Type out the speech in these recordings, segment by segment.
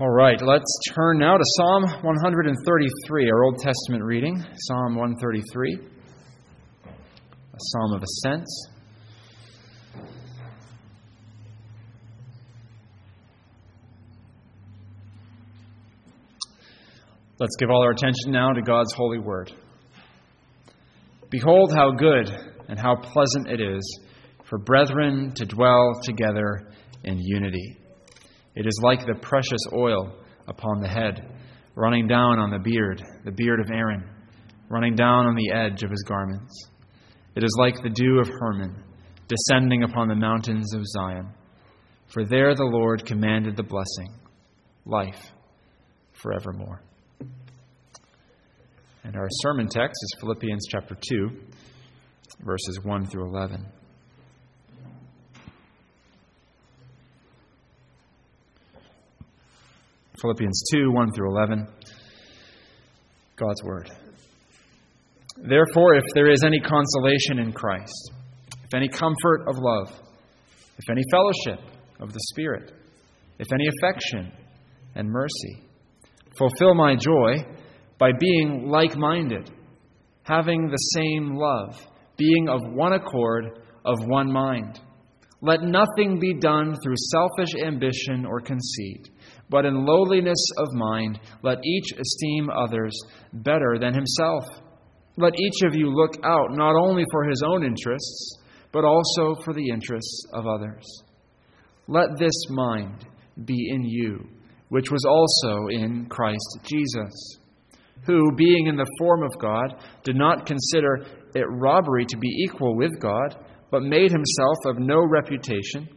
All right, let's turn now to Psalm 133, our Old Testament reading. Psalm 133, a psalm of ascents. Let's give all our attention now to God's holy word. Behold, how good and how pleasant it is for brethren to dwell together in unity. It is like the precious oil upon the head, running down on the beard, the beard of Aaron, running down on the edge of his garments. It is like the dew of Hermon, descending upon the mountains of Zion. For there the Lord commanded the blessing, life forevermore. And our sermon text is Philippians chapter 2, verses 1 through 11. Philippians 2 1 through 11. God's Word. Therefore, if there is any consolation in Christ, if any comfort of love, if any fellowship of the Spirit, if any affection and mercy, fulfill my joy by being like minded, having the same love, being of one accord, of one mind. Let nothing be done through selfish ambition or conceit but in lowliness of mind, let each esteem others better than himself. Let each of you look out not only for his own interests, but also for the interests of others. Let this mind be in you, which was also in Christ Jesus, who, being in the form of God, did not consider it robbery to be equal with God, but made himself of no reputation,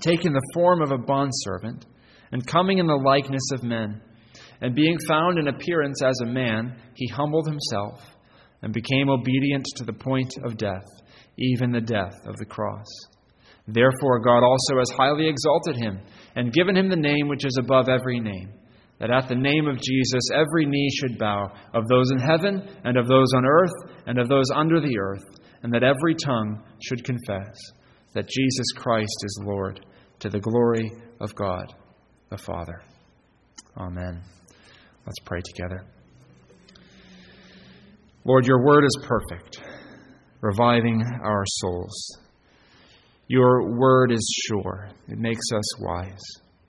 taking the form of a bondservant and coming in the likeness of men. And being found in appearance as a man, he humbled himself and became obedient to the point of death, even the death of the cross. Therefore, God also has highly exalted him and given him the name which is above every name, that at the name of Jesus every knee should bow, of those in heaven, and of those on earth, and of those under the earth, and that every tongue should confess that Jesus Christ is Lord, to the glory of God the Father. Amen. Let's pray together. Lord, your word is perfect, reviving our souls. Your word is sure, it makes us wise.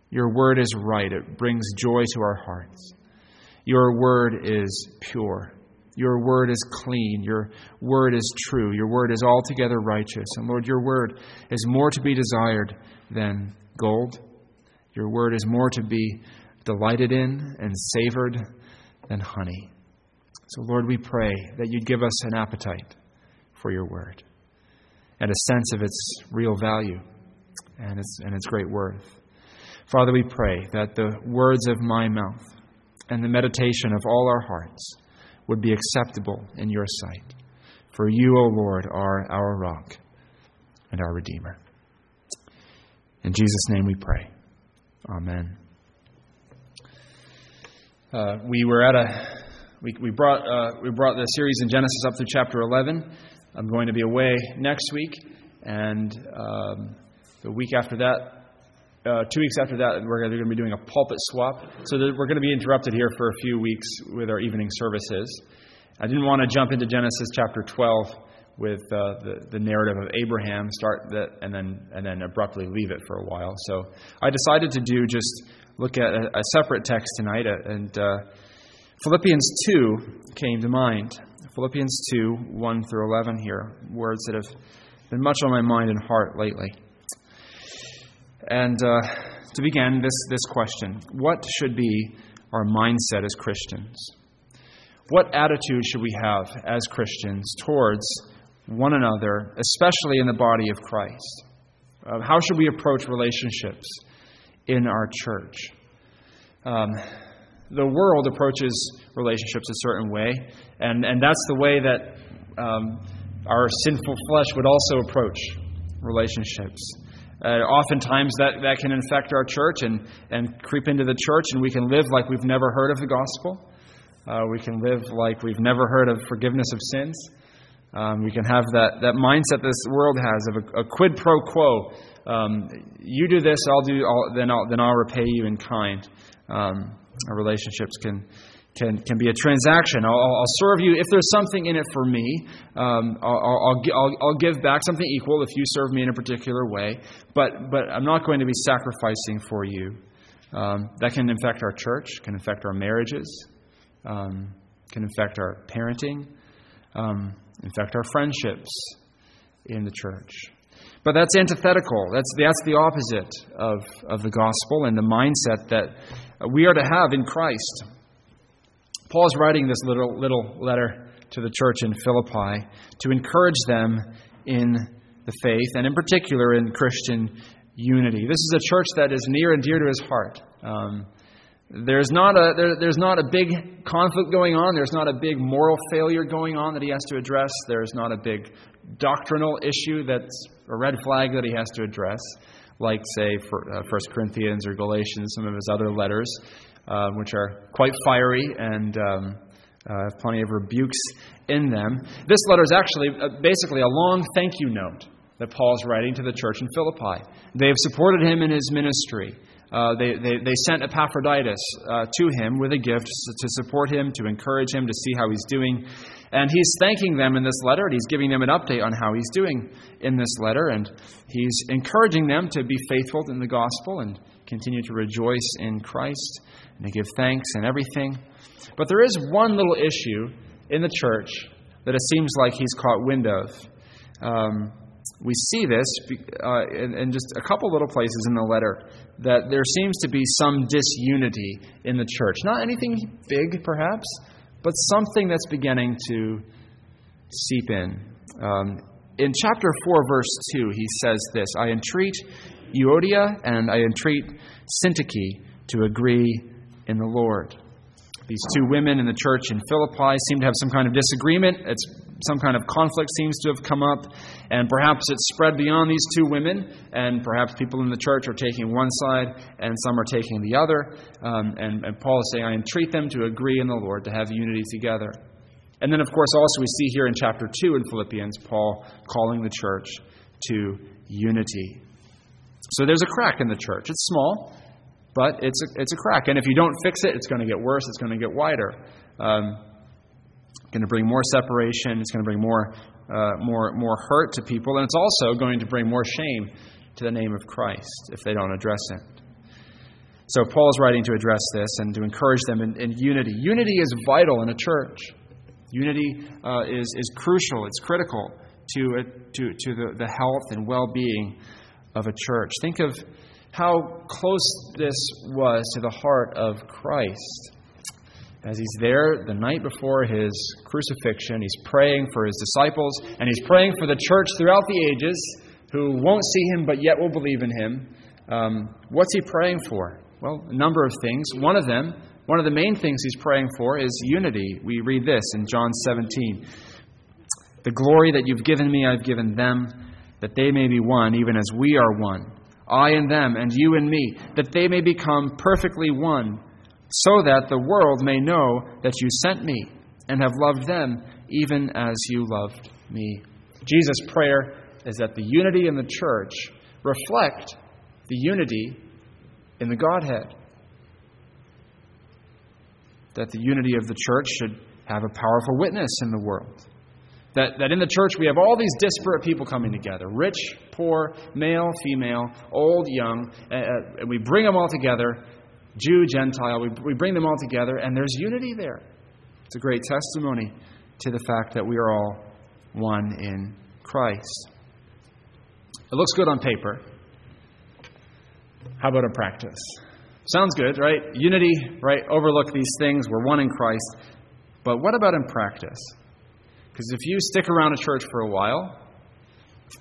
Your word is right, it brings joy to our hearts. Your word is pure. Your word is clean. Your word is true. Your word is altogether righteous. And Lord, your word is more to be desired than gold your word is more to be delighted in and savored than honey. So, Lord, we pray that you'd give us an appetite for your word and a sense of its real value and its, and its great worth. Father, we pray that the words of my mouth and the meditation of all our hearts would be acceptable in your sight. For you, O Lord, are our rock and our Redeemer. In Jesus' name we pray. Amen. Uh, we were at a we, we brought uh, we brought the series in Genesis up through chapter 11. I'm going to be away next week, and um, the week after that, uh, two weeks after that, we're going to be doing a pulpit swap. So we're going to be interrupted here for a few weeks with our evening services. I didn't want to jump into Genesis chapter 12 with uh, the, the narrative of Abraham, start that, and then and then abruptly leave it for a while. So I decided to do just look at a, a separate text tonight, uh, and uh, Philippians two came to mind. Philippians two one through eleven here, words that have been much on my mind and heart lately. And uh, to begin, this this question: What should be our mindset as Christians? What attitude should we have as Christians towards one another, especially in the body of Christ? Uh, how should we approach relationships in our church? Um, the world approaches relationships a certain way, and, and that's the way that um, our sinful flesh would also approach relationships. Uh, oftentimes, that, that can infect our church and, and creep into the church, and we can live like we've never heard of the gospel. Uh, we can live like we've never heard of forgiveness of sins. Um, we can have that, that mindset this world has of a, a quid pro quo. Um, you do this, I'll do, I'll, then I'll then I'll repay you in kind. Um, our relationships can can, can be a transaction. I'll, I'll, serve you if there's something in it for me. Um, I'll, I'll, I'll, give back something equal if you serve me in a particular way. But, but I'm not going to be sacrificing for you. Um, that can infect our church, can infect our marriages, um, can affect our parenting, um, affect our friendships in the church. But that's antithetical. That's, that's the opposite of, of the gospel and the mindset that we are to have in Christ. Paul's writing this little, little letter to the church in Philippi to encourage them in the faith, and in particular in Christian unity. This is a church that is near and dear to his heart. Um, there's not, a, there, there's not a big conflict going on. There's not a big moral failure going on that he has to address. There's not a big doctrinal issue that's a red flag that he has to address, like, say, for, uh, 1 Corinthians or Galatians, some of his other letters uh, which are quite fiery and um, uh, have plenty of rebukes in them. This letter is actually uh, basically a long thank you note that Paul's writing to the church in Philippi. They have supported him in his ministry. Uh, they, they, they, sent Epaphroditus uh, to him with a gift to support him, to encourage him, to see how he's doing. And he's thanking them in this letter, and he's giving them an update on how he's doing in this letter. And he's encouraging them to be faithful in the gospel and continue to rejoice in Christ and to give thanks and everything. But there is one little issue in the church that it seems like he's caught wind of. Um, we see this uh, in, in, just a couple little places in the letter that there seems to be some disunity in the church. Not anything big, perhaps, but something that's beginning to seep in. Um, in chapter 4, verse 2, he says this I entreat Euodia and I entreat Syntyche to agree in the Lord. These two women in the church in Philippi seem to have some kind of disagreement. It's, some kind of conflict seems to have come up, and perhaps it's spread beyond these two women, and perhaps people in the church are taking one side and some are taking the other. Um, and, and Paul is saying, I entreat them to agree in the Lord, to have unity together. And then, of course, also we see here in chapter 2 in Philippians, Paul calling the church to unity. So there's a crack in the church. It's small, but it's a, it's a crack. And if you don't fix it, it's going to get worse. It's going to get wider. Um, going to bring more separation. It's going to bring more, uh, more, more hurt to people. And it's also going to bring more shame to the name of Christ if they don't address it. So Paul is writing to address this and to encourage them in, in unity. Unity is vital in a church. Unity uh, is, is crucial, it's critical to, uh, to, to the, the health and well being of a church. Think of how close this was to the heart of Christ. As he's there the night before his crucifixion, he's praying for his disciples, and he's praying for the church throughout the ages who won't see him but yet will believe in him. Um, what's he praying for? Well, a number of things. One of them, one of the main things he's praying for is unity. We read this in John 17 The glory that you've given me, I've given them, that they may be one, even as we are one I and them, and you and me, that they may become perfectly one, so that the world may know that you sent me and have loved them even as you loved me. Jesus' prayer is that the unity in the church reflect the unity in the Godhead. That the unity of the church should have a powerful witness in the world. That, that in the church we have all these disparate people coming together rich, poor, male, female, old, young, uh, and we bring them all together Jew, Gentile, we, we bring them all together, and there's unity there. It's a great testimony to the fact that we are all one in Christ. It looks good on paper. How about in practice? Sounds good, right? Unity, right? Overlook these things. We're one in Christ. But what about in practice? Because if you stick around a church for a while,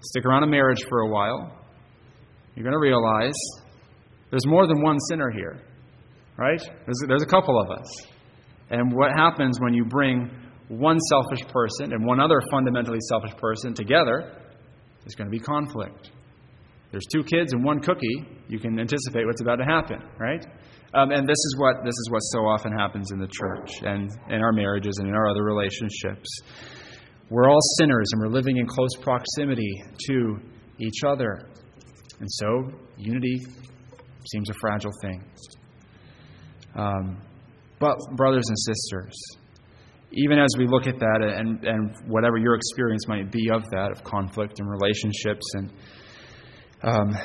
stick around a marriage for a while, you're going to realize there's more than one sinner here, right? There's, there's a couple of us. And what happens when you bring one selfish person and one other fundamentally selfish person together, there's going to be conflict. There's two kids and one cookie. You can anticipate what's about to happen, right? Um, and this is what this is what so often happens in the church and in our marriages and in our other relationships. we're all sinners and we're living in close proximity to each other. And so, unity seems a fragile thing. Um, but, brothers and sisters, even as we look at that and, and whatever your experience might be of that, of conflict and relationships and um,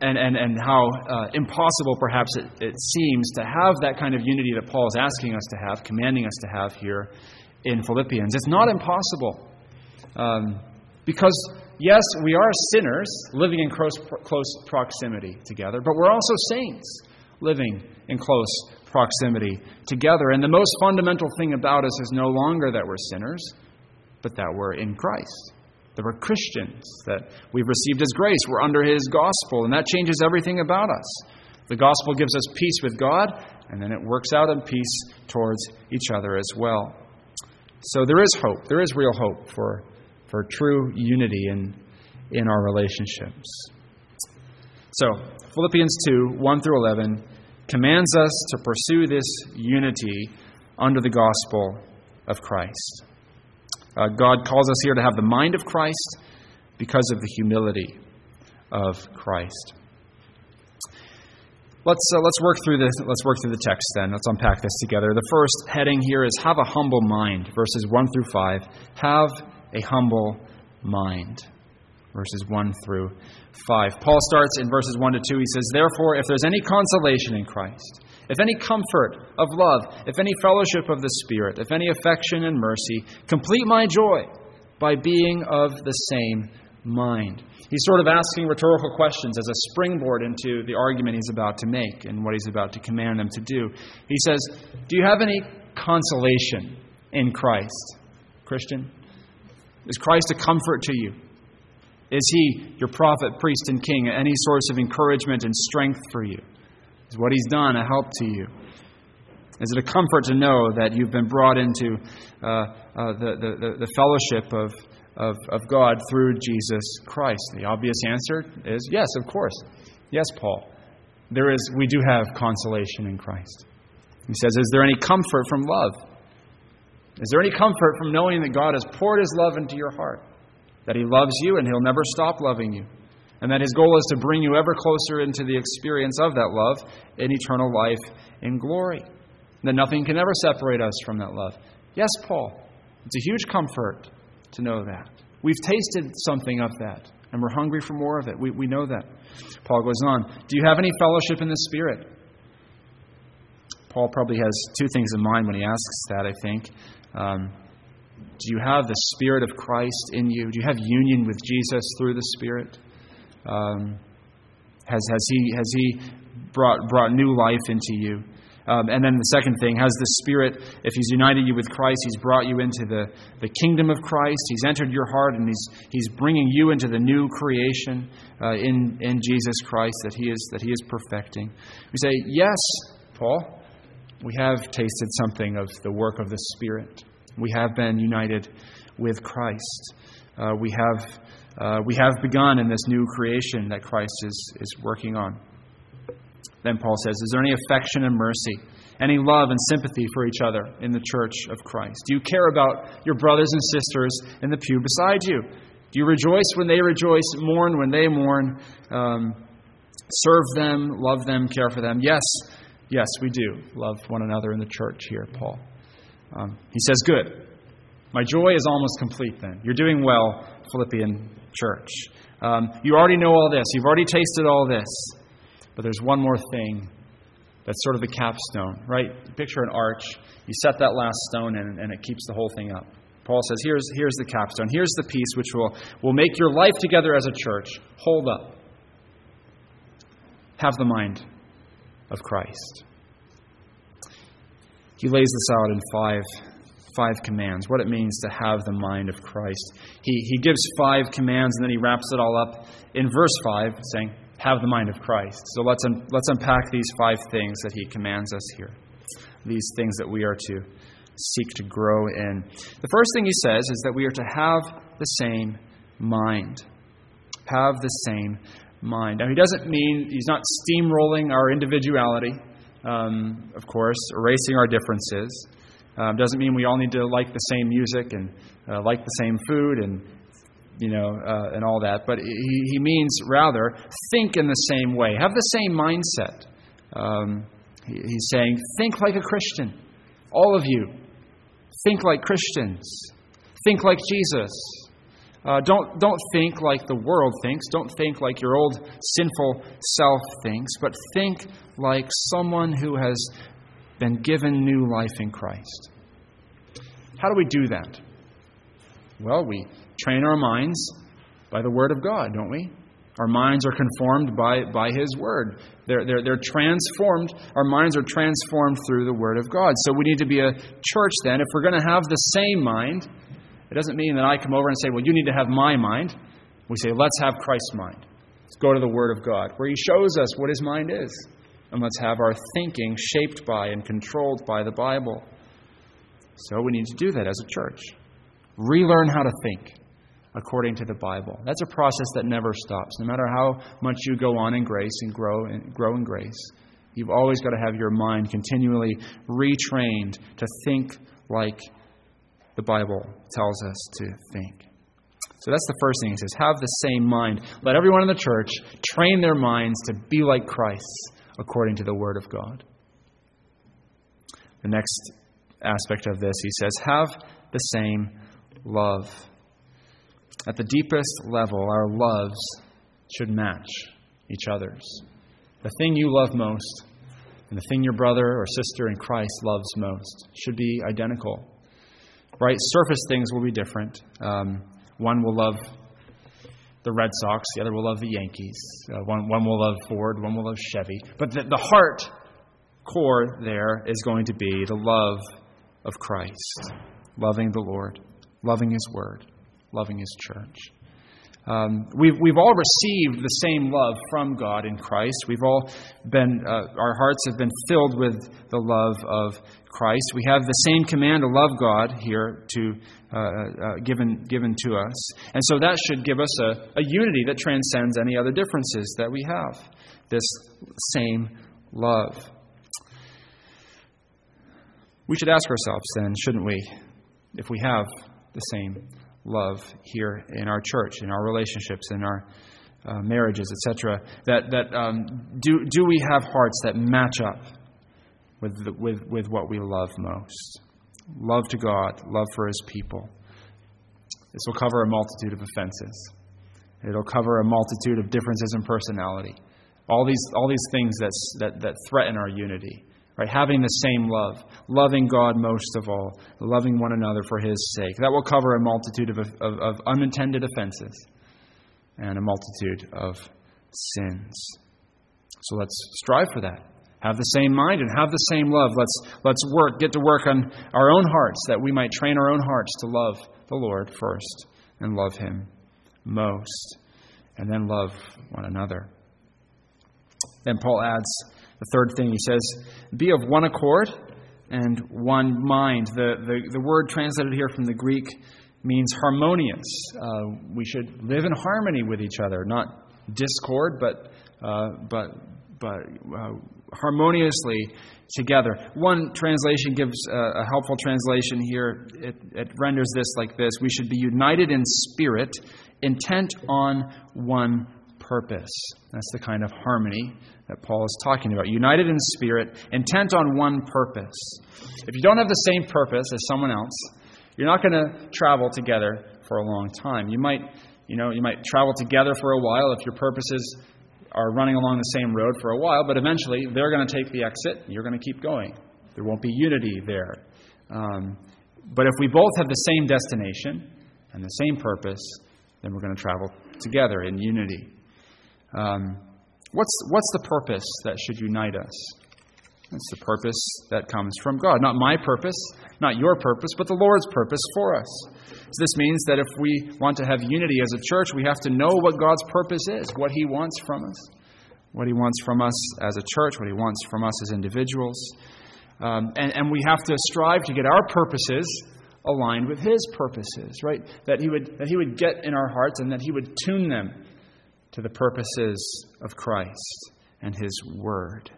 and, and, and how uh, impossible perhaps it, it seems to have that kind of unity that Paul is asking us to have, commanding us to have here in Philippians. It's not impossible. Um, because, yes, we are sinners living in close, close proximity together, but we're also saints living in close proximity together. And the most fundamental thing about us is no longer that we're sinners, but that we're in Christ. That we're Christians, that we've received His grace, we're under His gospel, and that changes everything about us. The gospel gives us peace with God, and then it works out in peace towards each other as well. So there is hope. There is real hope for, for true unity in, in our relationships. So, Philippians 2 1 through 11 commands us to pursue this unity under the gospel of Christ. Uh, God calls us here to have the mind of Christ because of the humility of Christ. Let's, uh, let's, work through this, let's work through the text then. Let's unpack this together. The first heading here is Have a humble mind, verses 1 through 5. Have a humble mind, verses 1 through 5. Paul starts in verses 1 to 2. He says, Therefore, if there's any consolation in Christ, if any comfort of love, if any fellowship of the Spirit, if any affection and mercy, complete my joy by being of the same mind. He's sort of asking rhetorical questions as a springboard into the argument he's about to make and what he's about to command them to do. He says, Do you have any consolation in Christ, Christian? Is Christ a comfort to you? Is he your prophet, priest, and king, any source of encouragement and strength for you? Is what he's done a help to you? Is it a comfort to know that you've been brought into uh, uh, the, the, the fellowship of, of, of God through Jesus Christ? The obvious answer is yes, of course. Yes, Paul. There is, we do have consolation in Christ. He says, Is there any comfort from love? Is there any comfort from knowing that God has poured his love into your heart? That he loves you and he'll never stop loving you? and that his goal is to bring you ever closer into the experience of that love in eternal life in glory. That nothing can ever separate us from that love. Yes, Paul, it's a huge comfort to know that. We've tasted something of that, and we're hungry for more of it. We, we know that. Paul goes on Do you have any fellowship in the Spirit? Paul probably has two things in mind when he asks that, I think. Um, do you have the Spirit of Christ in you? Do you have union with Jesus through the Spirit? Um, has, has, he, has He brought, brought new life into you? Um, and then the second thing, has the Spirit, if He's united you with Christ, He's brought you into the, the kingdom of Christ. He's entered your heart and He's, he's bringing you into the new creation uh, in, in Jesus Christ that he, is, that he is perfecting. We say, Yes, Paul, we have tasted something of the work of the Spirit. We have been united with Christ. Uh, we have uh, we have begun in this new creation that Christ is, is working on. Then Paul says, Is there any affection and mercy, any love and sympathy for each other in the church of Christ? Do you care about your brothers and sisters in the pew beside you? Do you rejoice when they rejoice, mourn when they mourn, um, serve them, love them, care for them? Yes, yes, we do love one another in the church here, Paul. Um, he says, Good. My joy is almost complete then. You're doing well, Philippian church. Um, you already know all this, you've already tasted all this. But there's one more thing that's sort of the capstone, right? Picture an arch. You set that last stone in, and it keeps the whole thing up. Paul says, here's, here's the capstone. Here's the piece which will, will make your life together as a church hold up. Have the mind of Christ. He lays this out in five five commands, what it means to have the mind of Christ. He, he gives five commands and then he wraps it all up in verse 5, saying, Have the mind of Christ. So let's, un, let's unpack these five things that he commands us here, these things that we are to seek to grow in. The first thing he says is that we are to have the same mind. Have the same mind. Now, he doesn't mean he's not steamrolling our individuality, um, of course, erasing our differences. Um, doesn't mean we all need to like the same music and uh, like the same food and you know uh, and all that. But he, he means rather think in the same way, have the same mindset. Um, he, he's saying think like a Christian, all of you. Think like Christians. Think like Jesus. Uh, don't, don't think like the world thinks. Don't think like your old sinful self thinks, but think like someone who has been given new life in Christ. How do we do that? Well, we train our minds by the Word of God, don't we? Our minds are conformed by, by His Word. They're, they're, they're transformed. Our minds are transformed through the Word of God. So we need to be a church then. If we're going to have the same mind, it doesn't mean that I come over and say, well, you need to have my mind. We say, let's have Christ's mind. Let's go to the Word of God, where He shows us what His mind is. And let's have our thinking shaped by and controlled by the Bible. So we need to do that as a church. Relearn how to think according to the Bible. That's a process that never stops. No matter how much you go on in grace and grow and grow in grace, you've always got to have your mind continually retrained to think like the Bible tells us to think. So that's the first thing he says have the same mind. Let everyone in the church train their minds to be like Christ according to the Word of God. The next aspect of this, he says, have the same love. At the deepest level, our loves should match each other's. The thing you love most and the thing your brother or sister in Christ loves most should be identical right? Surface things will be different. Um, one will love the Red Sox, the other will love the Yankees. Uh, one, one will love Ford, one will love Chevy. But the, the heart core there is going to be the love of Christ, loving the Lord, loving His Word, loving His church. Um, we've, we've all received the same love from God in Christ. We've all been, uh, our hearts have been filled with the love of Christ. We have the same command to love God here to, uh, uh, given, given to us. And so that should give us a, a unity that transcends any other differences that we have. This same love. We should ask ourselves then, shouldn't we, if we have the same love here in our church, in our relationships, in our uh, marriages, etc. That that um, do do we have hearts that match up with the, with with what we love most? Love to God, love for His people. This will cover a multitude of offenses. It'll cover a multitude of differences in personality. All these all these things that that threaten our unity. Right? Having the same love, loving God most of all, loving one another for His sake. That will cover a multitude of, of, of unintended offenses and a multitude of sins. So let's strive for that. Have the same mind and have the same love. Let's, let's work, get to work on our own hearts that we might train our own hearts to love the Lord first and love Him most, and then love one another. Then Paul adds, the third thing he says, be of one accord and one mind. The, the, the word translated here from the Greek means harmonious. Uh, we should live in harmony with each other, not discord, but, uh, but, but uh, harmoniously together. One translation gives a, a helpful translation here. It, it renders this like this We should be united in spirit, intent on one purpose. That's the kind of harmony that Paul is talking about. United in spirit, intent on one purpose. If you don't have the same purpose as someone else, you're not going to travel together for a long time. You might, you know, you might travel together for a while if your purposes are running along the same road for a while, but eventually they're going to take the exit you're going to keep going. There won't be unity there. Um, but if we both have the same destination and the same purpose, then we're going to travel together in unity. Um, What's, what's the purpose that should unite us? It's the purpose that comes from God. Not my purpose, not your purpose, but the Lord's purpose for us. So this means that if we want to have unity as a church, we have to know what God's purpose is, what He wants from us, what He wants from us as a church, what He wants from us as individuals. Um, and, and we have to strive to get our purposes aligned with His purposes, right? That He would, that he would get in our hearts and that He would tune them to the purposes of Christ and His Word.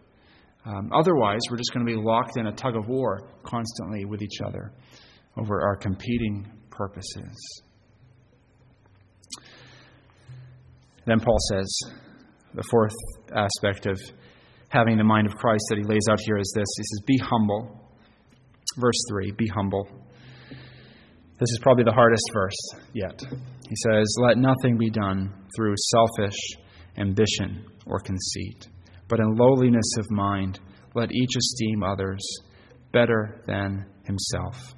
Um, otherwise, we're just going to be locked in a tug of war constantly with each other over our competing purposes. Then Paul says, the fourth aspect of having the mind of Christ that he lays out here is this He says, Be humble. Verse 3 Be humble. This is probably the hardest verse yet. He says, Let nothing be done through selfish ambition or conceit, but in lowliness of mind, let each esteem others better than himself.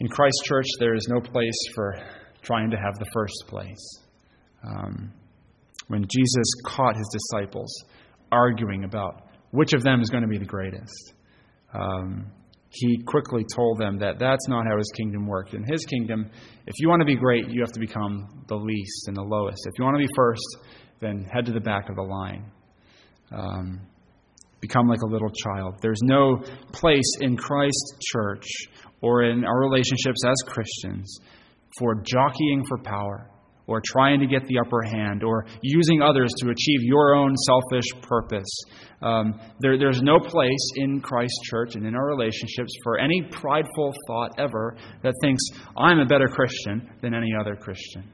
In Christ Church, there is no place for trying to have the first place. Um, when Jesus caught his disciples arguing about which of them is going to be the greatest, um, he quickly told them that that's not how his kingdom worked. In his kingdom, if you want to be great, you have to become the least and the lowest. If you want to be first, then head to the back of the line. Um, become like a little child. There's no place in Christ's church or in our relationships as Christians for jockeying for power or trying to get the upper hand, or using others to achieve your own selfish purpose. Um, there, there's no place in Christ's church and in our relationships for any prideful thought ever that thinks, I'm a better Christian than any other Christian.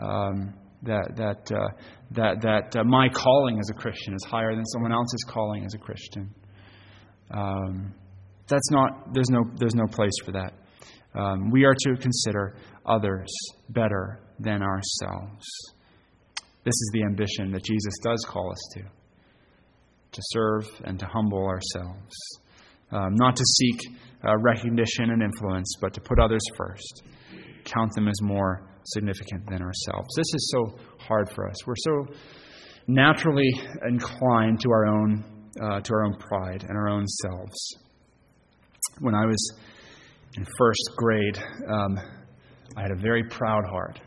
Um, that, that, uh, that, that uh, my calling as a Christian is higher than someone else's calling as a Christian. Um, that's not, there's no, there's no place for that. Um, we are to consider others better than ourselves. This is the ambition that Jesus does call us to to serve and to humble ourselves. Um, not to seek uh, recognition and influence, but to put others first. Count them as more significant than ourselves. This is so hard for us. We're so naturally inclined to our own, uh, to our own pride and our own selves. When I was in first grade, um, I had a very proud heart.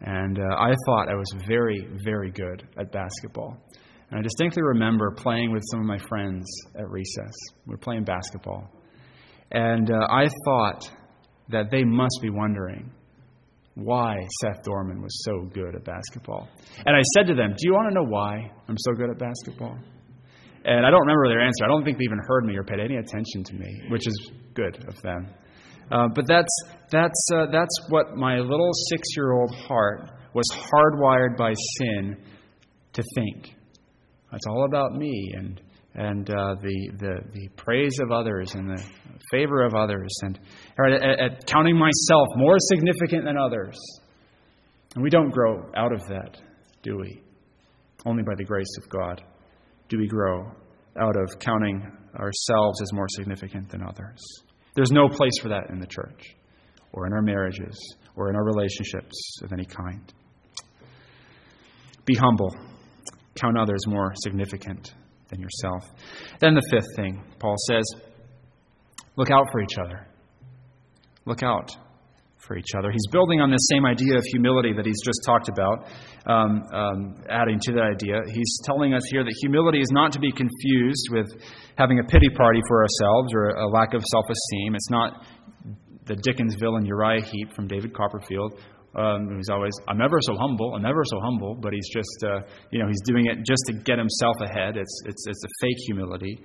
And uh, I thought I was very, very good at basketball. And I distinctly remember playing with some of my friends at recess. We were playing basketball. And uh, I thought that they must be wondering why Seth Dorman was so good at basketball. And I said to them, Do you want to know why I'm so good at basketball? And I don't remember their answer. I don't think they even heard me or paid any attention to me, which is good of them. Uh, but that's, that's, uh, that's what my little six year old heart was hardwired by sin to think. It's all about me and, and uh, the, the, the praise of others and the favor of others and at, at counting myself more significant than others. And we don't grow out of that, do we? Only by the grace of God do we grow out of counting ourselves as more significant than others. There's no place for that in the church or in our marriages or in our relationships of any kind. Be humble. Count others more significant than yourself. Then the fifth thing, Paul says, look out for each other. Look out for each other. He's building on this same idea of humility that he's just talked about, um, um, adding to that idea. He's telling us here that humility is not to be confused with having a pity party for ourselves or a lack of self esteem. It's not the Dickens villain Uriah Heep from David Copperfield. Um, he's always, I'm ever so humble, I'm ever so humble, but he's just, uh, you know, he's doing it just to get himself ahead. It's, it's, it's a fake humility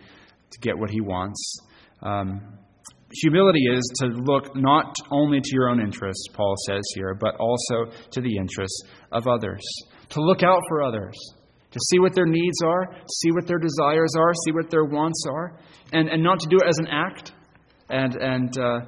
to get what he wants. Um, Humility is to look not only to your own interests, Paul says here, but also to the interests of others. To look out for others, to see what their needs are, see what their desires are, see what their wants are, and, and not to do it as an act, and, and, uh,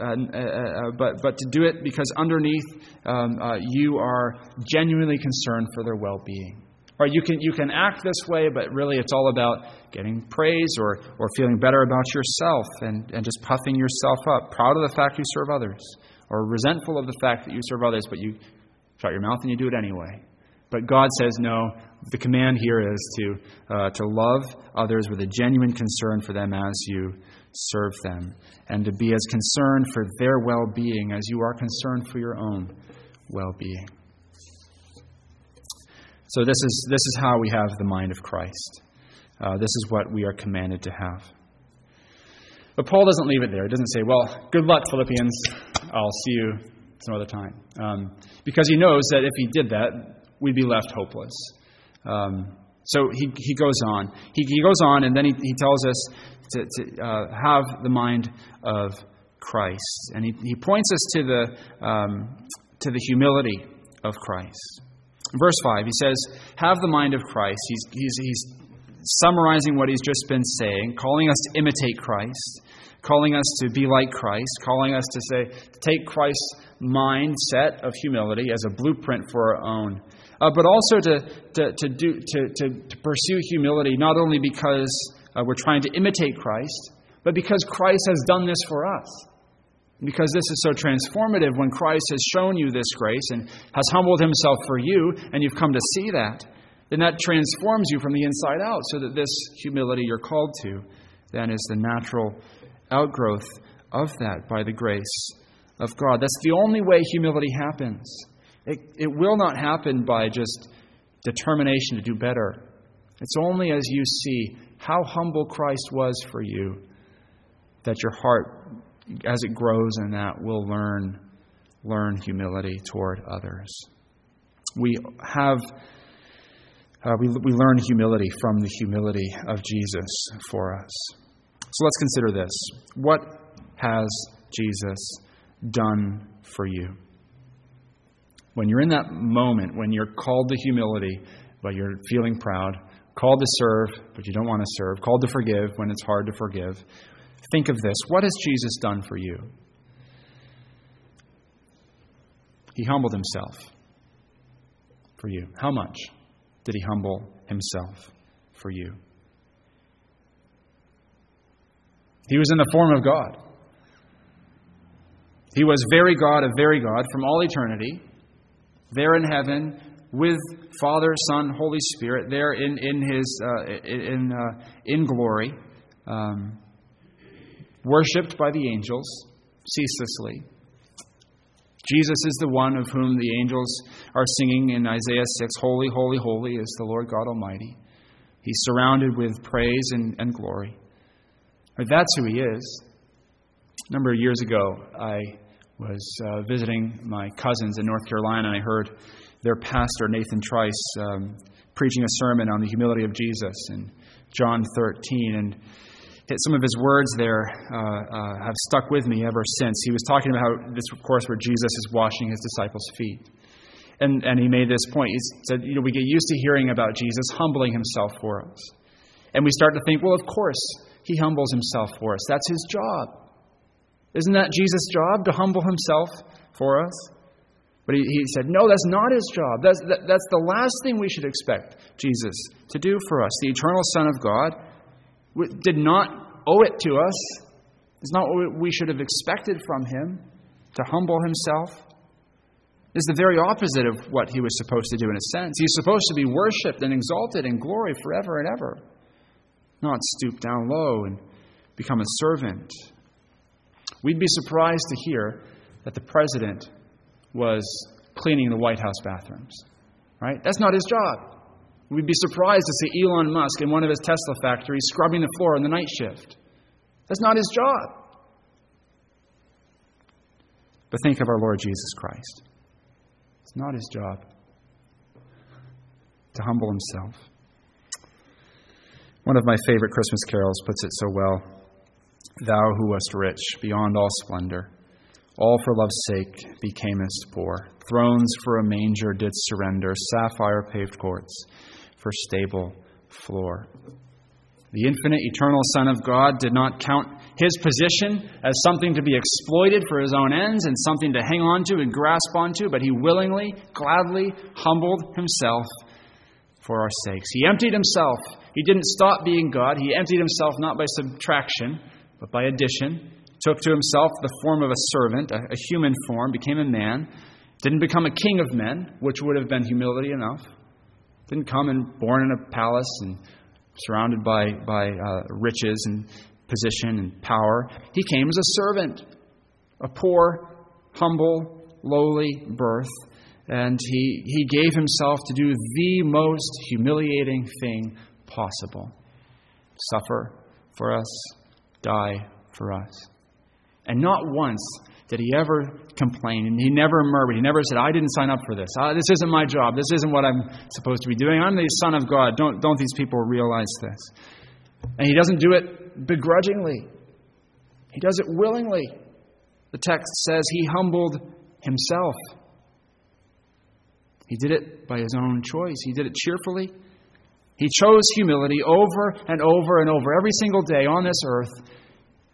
uh, uh, uh but, but to do it because underneath um, uh, you are genuinely concerned for their well being. Right, you can you can act this way, but really it's all about getting praise or, or feeling better about yourself and, and just puffing yourself up, proud of the fact you serve others, or resentful of the fact that you serve others, but you shut your mouth and you do it anyway. But God says, no, the command here is to, uh, to love others with a genuine concern for them as you serve them, and to be as concerned for their well being as you are concerned for your own well being. So, this is, this is how we have the mind of Christ. Uh, this is what we are commanded to have. But Paul doesn't leave it there. He doesn't say, well, good luck, Philippians. I'll see you some other time. Um, because he knows that if he did that, we'd be left hopeless. Um, So he, he goes on. He, he goes on, and then he, he tells us to, to uh, have the mind of Christ. And he, he points us to the, um, to the humility of Christ. Verse 5, he says, Have the mind of Christ. He's, he's, he's summarizing what he's just been saying, calling us to imitate Christ, calling us to be like Christ, calling us to say, take Christ's mindset of humility as a blueprint for our own. Uh, but also to, to, to, do, to, to, to pursue humility, not only because uh, we're trying to imitate Christ, but because Christ has done this for us. Because this is so transformative when Christ has shown you this grace and has humbled himself for you, and you've come to see that, then that transforms you from the inside out so that this humility you're called to then is the natural outgrowth of that by the grace of God. That's the only way humility happens. It, it will not happen by just determination to do better. It's only as you see how humble Christ was for you that your heart, as it grows in that, we'll learn, learn humility toward others. We have. Uh, we, we learn humility from the humility of Jesus for us. So let's consider this. What has Jesus done for you? When you're in that moment, when you're called to humility, but you're feeling proud, called to serve, but you don't want to serve, called to forgive when it's hard to forgive, think of this. What has Jesus done for you? He humbled himself for you. How much did he humble himself for you? He was in the form of God. He was very God of very God from all eternity, there in heaven with Father, Son, Holy Spirit, there in, in, his, uh, in, uh, in glory, um, worshipped by the angels ceaselessly. Jesus is the one of whom the angels are singing in Isaiah 6 Holy, holy, holy is the Lord God Almighty. He's surrounded with praise and, and glory. Or that's who he is. A number of years ago, I was uh, visiting my cousins in North Carolina, and I heard their pastor, Nathan Trice, um, preaching a sermon on the humility of Jesus in John 13. And some of his words there uh, uh, have stuck with me ever since. He was talking about how this, course, where Jesus is washing his disciples' feet. And, and he made this point. He said, you know, we get used to hearing about Jesus humbling himself for us. And we start to think, well, of course, he humbles himself for us. That's his job. Isn't that Jesus' job to humble himself for us? But he, he said, no, that's not his job. That's, that, that's the last thing we should expect Jesus to do for us. The eternal Son of God did not owe it to us. It's not what we should have expected from him to humble himself. It's the very opposite of what he was supposed to do in a sense. He's supposed to be worshiped and exalted in glory forever and ever, not stoop down low and become a servant. We'd be surprised to hear that the president was cleaning the White House bathrooms. Right? That's not his job. We'd be surprised to see Elon Musk in one of his Tesla factories scrubbing the floor on the night shift. That's not his job. But think of our Lord Jesus Christ. It's not his job to humble himself. One of my favorite Christmas carols puts it so well Thou who wast rich beyond all splendor, all for love's sake becamest poor. Thrones for a manger didst surrender, sapphire paved courts stable floor. The infinite, eternal Son of God did not count his position as something to be exploited for his own ends and something to hang on to and grasp onto, but he willingly, gladly humbled himself for our sakes. He emptied himself. He didn't stop being God. He emptied himself not by subtraction, but by addition. Took to himself the form of a servant, a human form, became a man. Didn't become a king of men, which would have been humility enough. Didn't come and born in a palace and surrounded by, by uh, riches and position and power. He came as a servant, a poor, humble, lowly birth, and he, he gave himself to do the most humiliating thing possible suffer for us, die for us. And not once did he ever complain. And he never murmured. He never said, I didn't sign up for this. Uh, this isn't my job. This isn't what I'm supposed to be doing. I'm the Son of God. Don't, don't these people realize this? And he doesn't do it begrudgingly, he does it willingly. The text says he humbled himself. He did it by his own choice, he did it cheerfully. He chose humility over and over and over every single day on this earth.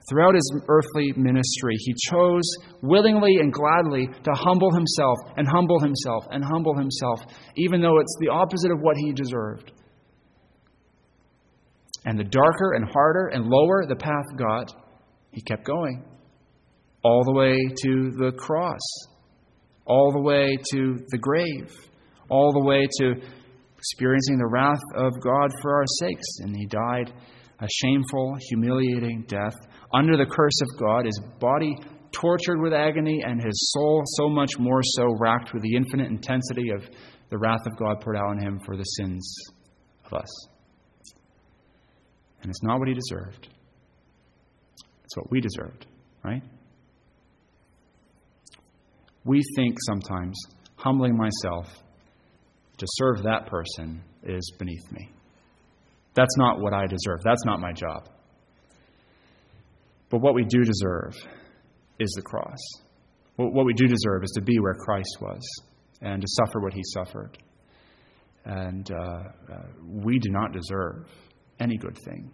Throughout his earthly ministry, he chose willingly and gladly to humble himself and humble himself and humble himself, even though it's the opposite of what he deserved. And the darker and harder and lower the path got, he kept going. All the way to the cross, all the way to the grave, all the way to experiencing the wrath of God for our sakes. And he died a shameful, humiliating death under the curse of God, his body tortured with agony, and his soul so much more so racked with the infinite intensity of the wrath of God poured out on him for the sins of us. And it's not what he deserved, it's what we deserved, right? We think sometimes humbling myself to serve that person is beneath me. That's not what I deserve. That's not my job. But what we do deserve is the cross. What we do deserve is to be where Christ was and to suffer what he suffered. And uh, uh, we do not deserve any good thing.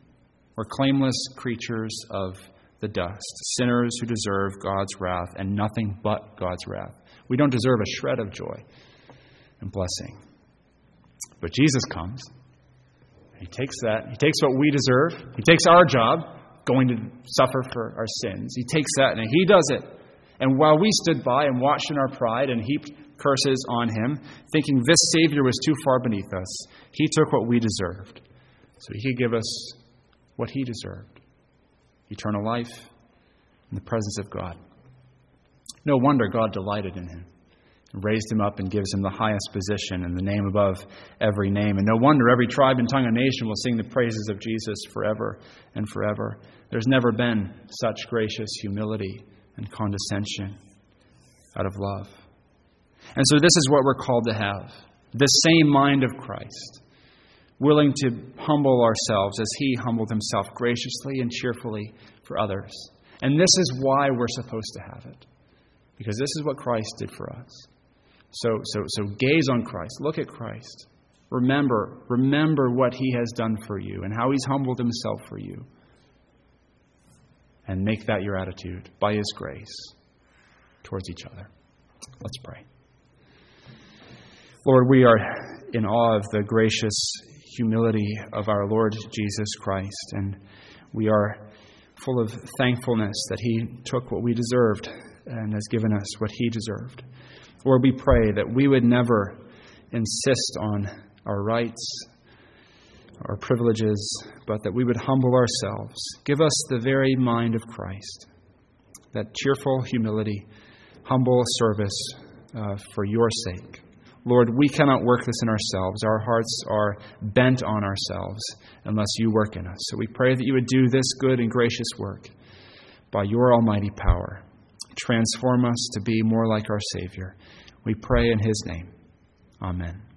We're claimless creatures of the dust, sinners who deserve God's wrath and nothing but God's wrath. We don't deserve a shred of joy and blessing. But Jesus comes. He takes that, he takes what we deserve, he takes our job, going to suffer for our sins. He takes that and he does it. And while we stood by and watched in our pride and heaped curses on him, thinking this Savior was too far beneath us, he took what we deserved so he could give us what he deserved eternal life in the presence of God. No wonder God delighted in him raised him up and gives him the highest position and the name above every name. And no wonder every tribe and tongue and nation will sing the praises of Jesus forever and forever. There's never been such gracious humility and condescension out of love. And so, this is what we're called to have the same mind of Christ, willing to humble ourselves as he humbled himself graciously and cheerfully for others. And this is why we're supposed to have it, because this is what Christ did for us. So, so, so gaze on Christ. Look at Christ. Remember, remember what he has done for you and how he's humbled himself for you. And make that your attitude by his grace towards each other. Let's pray. Lord, we are in awe of the gracious humility of our Lord Jesus Christ, and we are full of thankfulness that he took what we deserved and has given us what he deserved. Lord, we pray that we would never insist on our rights, our privileges, but that we would humble ourselves. Give us the very mind of Christ, that cheerful humility, humble service uh, for your sake. Lord, we cannot work this in ourselves. Our hearts are bent on ourselves unless you work in us. So we pray that you would do this good and gracious work by your almighty power. Transform us to be more like our Savior. We pray in His name. Amen.